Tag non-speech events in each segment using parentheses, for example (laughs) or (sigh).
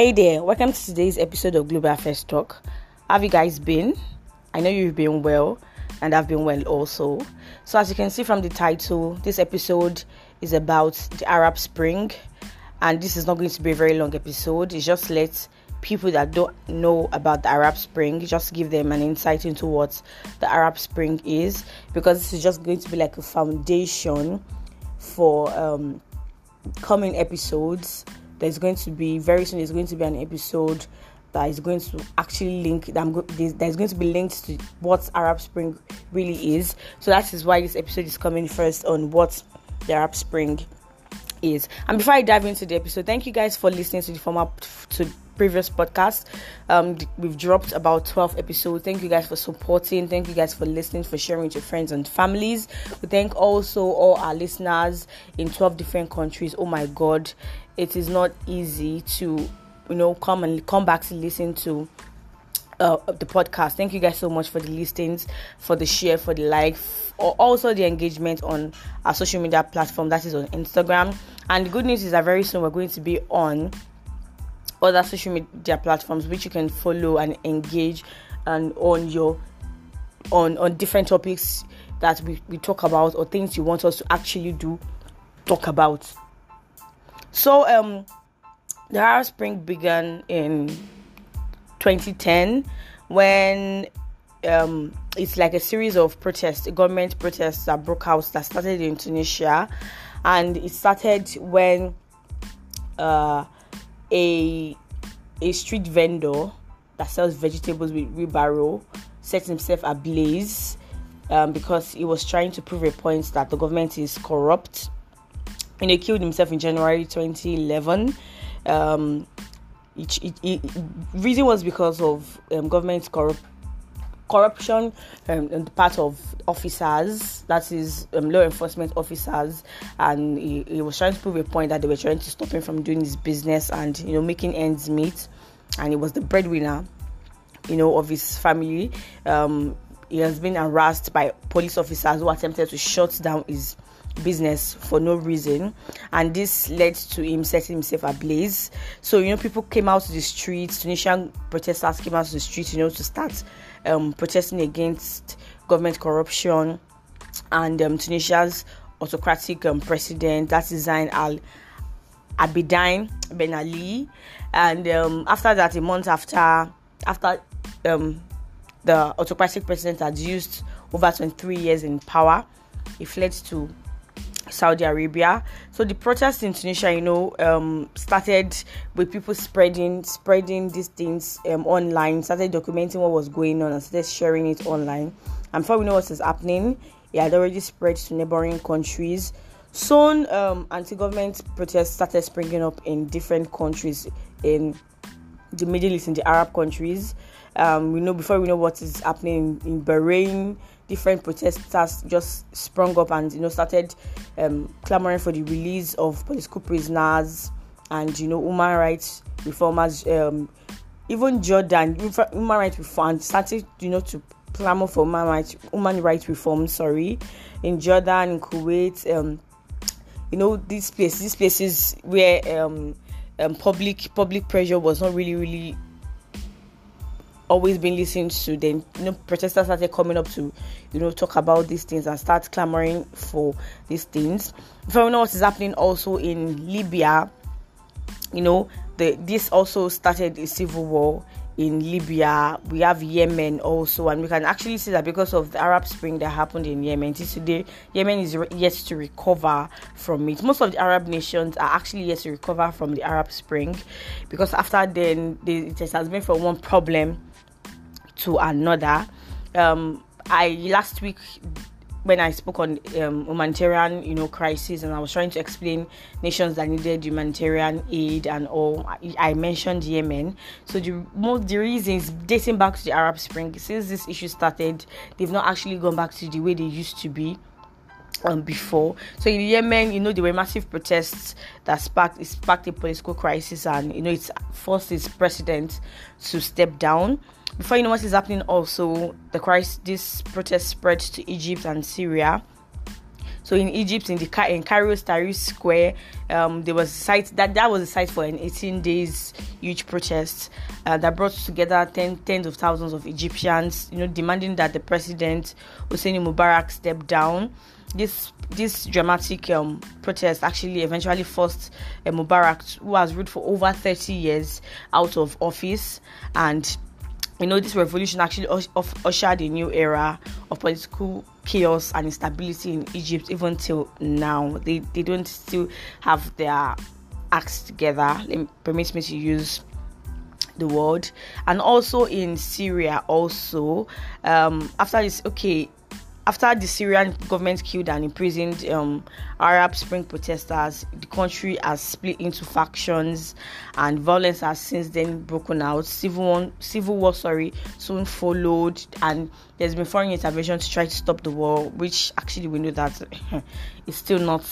Hey there, welcome to today's episode of Global Affairs Talk. Have you guys been? I know you've been well, and I've been well also. So, as you can see from the title, this episode is about the Arab Spring, and this is not going to be a very long episode. It's just let people that don't know about the Arab Spring just give them an insight into what the Arab Spring is, because this is just going to be like a foundation for um, coming episodes there's going to be very soon there's going to be an episode that is going to actually link that I'm go- there's going to be linked to what Arab Spring really is. So that is why this episode is coming first on what the Arab Spring is. And before I dive into the episode, thank you guys for listening to the former to previous podcast. Um, we've dropped about 12 episodes. Thank you guys for supporting. Thank you guys for listening, for sharing with your friends and families. We thank also all our listeners in 12 different countries. Oh my God, it is not easy to you know come and come back to listen to uh, the podcast. Thank you guys so much for the listings, for the share, for the like, or also the engagement on our social media platform that is on Instagram. And the good news is that very soon we're going to be on other social media platforms which you can follow and engage and on your on on different topics that we, we talk about or things you want us to actually do talk about. So um the arab spring began in 2010 when um, it's like a series of protests, government protests that broke out that started in Tunisia, and it started when uh, a a street vendor that sells vegetables with wheelbarrow set himself ablaze um, because he was trying to prove a point that the government is corrupt. And he killed himself in January 2011. Um, it, it, it, reason was because of um, government corrupt corruption um, on the part of officers, that is um, law enforcement officers, and he, he, was trying to prove a point that they were trying to stop him from doing his business and you know making ends meet, and he was the breadwinner, you know, of his family. Um, he has been harassed by police officers who attempted to shut down his business for no reason. And this led to him setting himself ablaze. So you know people came out to the streets tunisian protesters came out to the streets you know to start um, protesting against government corruption and um, tunisia's autocratic um, president that is zain al abidine ben ali. And um, after that a month after after um, the autocratic president had used over 23 years in power he fled to Saudi Arabia. So the protests in Tunisia, you know, um, started with people spreading spreading these things um, online, started documenting what was going on, and started sharing it online. And before we know what is happening, it had already spread to neighboring countries. Soon, um, anti-government protests started springing up in different countries in the Middle East, in the Arab countries. Um, we know before we know what is happening in, in Bahrain, different protesters just sprung up and you know started um, clamoring for the release of political prisoners and you know human rights reformers. Um, even Jordan, human rights reform started you know to clamor for human rights human rights reform. Sorry, in Jordan, in Kuwait, um, you know these places, these places where um, um, public public pressure was not really really always been listened to then you know protesters started coming up to you know talk about these things and start clamoring for these things. If I know what is happening also in libya you know the this also started a civil war in libya. We have yemen also and we can actually see that because of the arab spring that happened in yemen. Today yemen is yet to recover from it. Most of the arab nations are actually yet to recover from the arab spring because after then it has been for one problem to another. Um, I last week when I spoke on um, humanitarian, you know, crisis, and I was trying to explain nations that needed humanitarian aid and all, I, I mentioned Yemen. So the most the reasons dating back to the Arab Spring, since this issue started, they've not actually gone back to the way they used to be um, before. So in Yemen, you know, there were massive protests that sparked it sparked a political crisis, and you know, it's forced its president to step down. Before you know what is happening, also the crisis, this protest spread to Egypt and Syria. So in Egypt, in the in Cairo Tahrir Square, um, there was a site that that was a site for an 18 days huge protest uh, that brought together ten, tens of thousands of Egyptians, you know, demanding that the president Hosni Mubarak step down. This this dramatic um, protest actually eventually forced uh, Mubarak, who has ruled for over 30 years, out of office and you know this revolution actually ushered a new era of political chaos and instability in Egypt even till now. They they don't still have their acts together. Permit me to use the word. And also in Syria also um after this okay after the Syrian government killed and imprisoned um, Arab Spring protesters, the country has split into factions, and violence has since then broken out. Civil war, civil war, sorry, soon followed, and there's been foreign intervention to try to stop the war, which actually we know that (laughs) it's still not.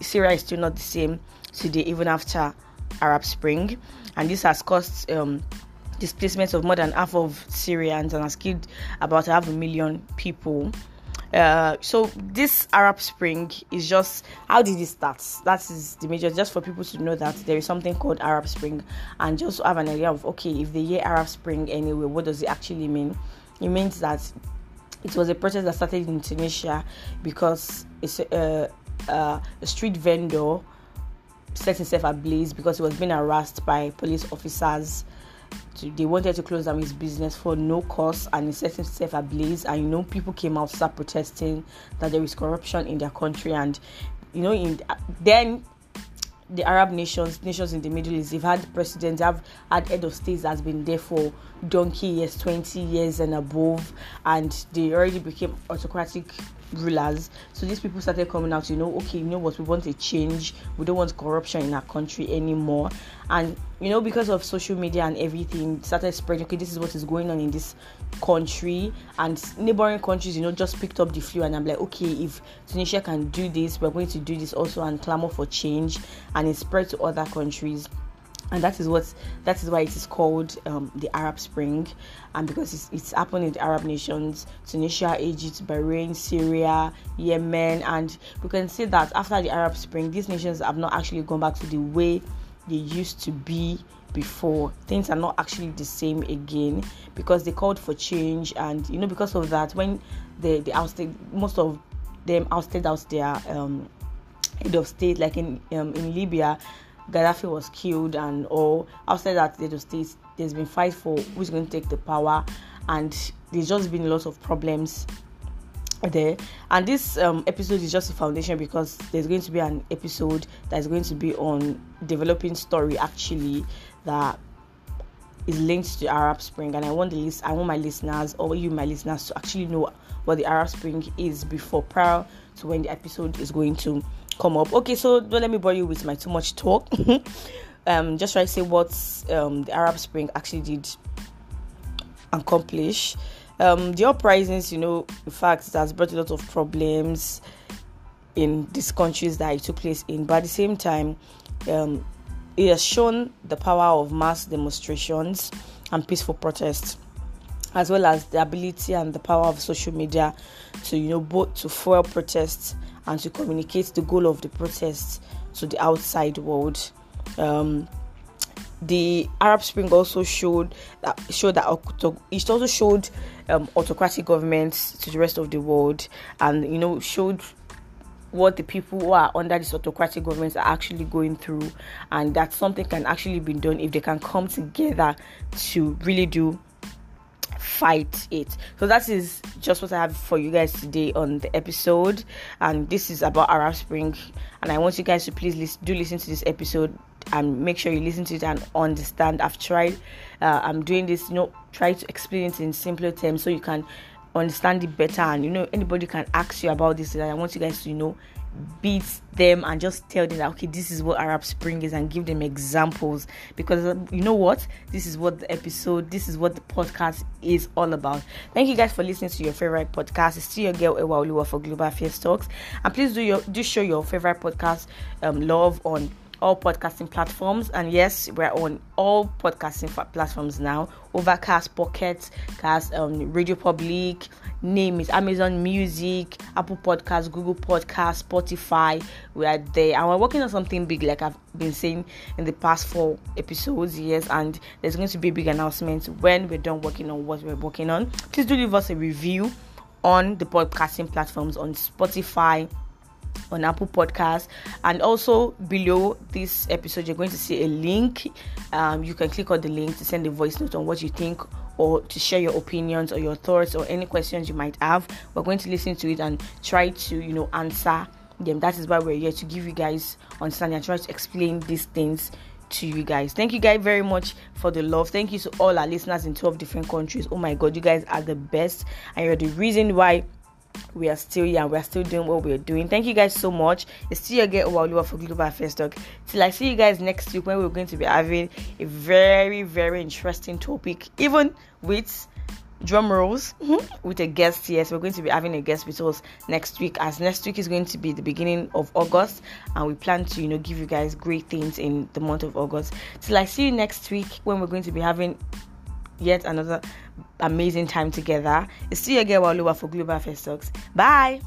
Syria is still not the same today, even after Arab Spring, and this has caused. Um, displacement of more than half of Syrians and has killed about half a million people. Uh, so this Arab Spring is just how did it start? That is the major, just for people to know that there is something called Arab Spring, and just have an idea of okay, if they hear Arab Spring anyway, what does it actually mean? It means that it was a protest that started in Tunisia because it's a, a, a street vendor set himself ablaze because he was being harassed by police officers to, they wanted to close down his business for no cause and he set himself ablaze. And you know people came out start protesting that there is corruption in their country. And you know in then the Arab nations, nations in the Middle East, they've had presidents, have had head of states that's been there for donkey years, 20 years and above, and they already became autocratic rulers. So these people started coming out, you know, okay, you know what, we want a change. We don't want corruption in our country anymore. And you know, because of social media and everything, started spreading, okay, this is what is going on in this country. And neighboring countries, you know, just picked up the flu and I'm like, okay, if Tunisia can do this, we're going to do this also and clamor for change and it spread to other countries and that is what that is why it is called um, the Arab Spring, and because it's, it's happened in the Arab nations, Tunisia, Egypt, Bahrain, Syria, Yemen, and we can see that after the Arab Spring, these nations have not actually gone back to the way they used to be before. Things are not actually the same again because they called for change, and you know because of that, when the the ousted most of them ousted out their um, head of state, like in um, in Libya Gaddafi was killed and all. Outside that, the states, there's been fight for who's going to take the power, and there's just been a lot of problems there. And this um, episode is just a foundation because there's going to be an episode that is going to be on developing story actually that is linked to the Arab Spring, and I want the list. I want my listeners, or you, my listeners, to actually know what the Arab Spring is before prior to when the episode is going to come up. Okay, so don't let me bore you with my too much talk. (laughs) um, just try to say what um, the Arab Spring actually did accomplish. Um, the uprisings, you know, in fact, it has brought a lot of problems in these countries that it took place in, but at the same time, um, it has shown the power of mass demonstrations and peaceful protests as well as the ability and the power of social media to you know both to fuel protests and to communicate the goal of the protests to the outside world. Um, the Arab Spring also showed that showed that it also showed um, autocratic governments to the rest of the world, and you know showed what the people who are under these autocratic governments are actually going through, and that something can actually be done if they can come together to really do fight it. So that is just what I have for you guys today on the episode, and this is about Arab Spring. And I want you guys to please do listen to this episode and make sure you listen to it and understand. I've tried, uh, I'm doing this, you know, try to explain it in simpler terms so you can understand it better. And you know, anybody can ask you about this, and I want you guys to you know beat them and just tell them that okay this is what arab spring is and give them examples. Because uh, you know what? This is what the episode this is what the podcast is all about. Thank you guys for listening to your favorite podcast. It's still your girl Ewa Oluwa for global affairs talks. And please do your do show your favorite podcast um love on all podcasting platforms. And yes, we're on all podcasting platforms now Overcast, Pocket Cast, um, Radio Public, name is Amazon Music, Apple Podcasts, Google Podcasts, Spotify. We are there and we're working on something big, like I've been saying in the past four episodes, yes. And there's going to be a big announcement when we're done working on what we're working on. Please do leave us a review on the podcasting platforms on Spotify, on Apple Podcasts, and also below this episode, you're going to see a link. Um, you can click on the link to send a voice note on what you think or to share your opinions or your thoughts or any questions you might have. We're going to listen to it and try to, you know, answer them. That is why we're here to give you guys understanding and try to explain these things to you guys. Thank you guys very much for the love. Thank you to all our listeners in 12 different countries. Oh my god, you guys are the best and you're the reason why we are still here we're still doing what we're doing. Thank you guys so much. It's still your get Oluwa for Global Affairs Talk. Till I see you guys next week when we're going to be having a very, very interesting topic, even with drum rolls mm-hmm. with a guest yes we're going to be having a guest with us next week as next week is going to be the beginning of august and we plan to you know give you guys great things in the month of august till i see you next week when we're going to be having yet another amazing time together. It's still your girl for Global Affairs Talks. Bye.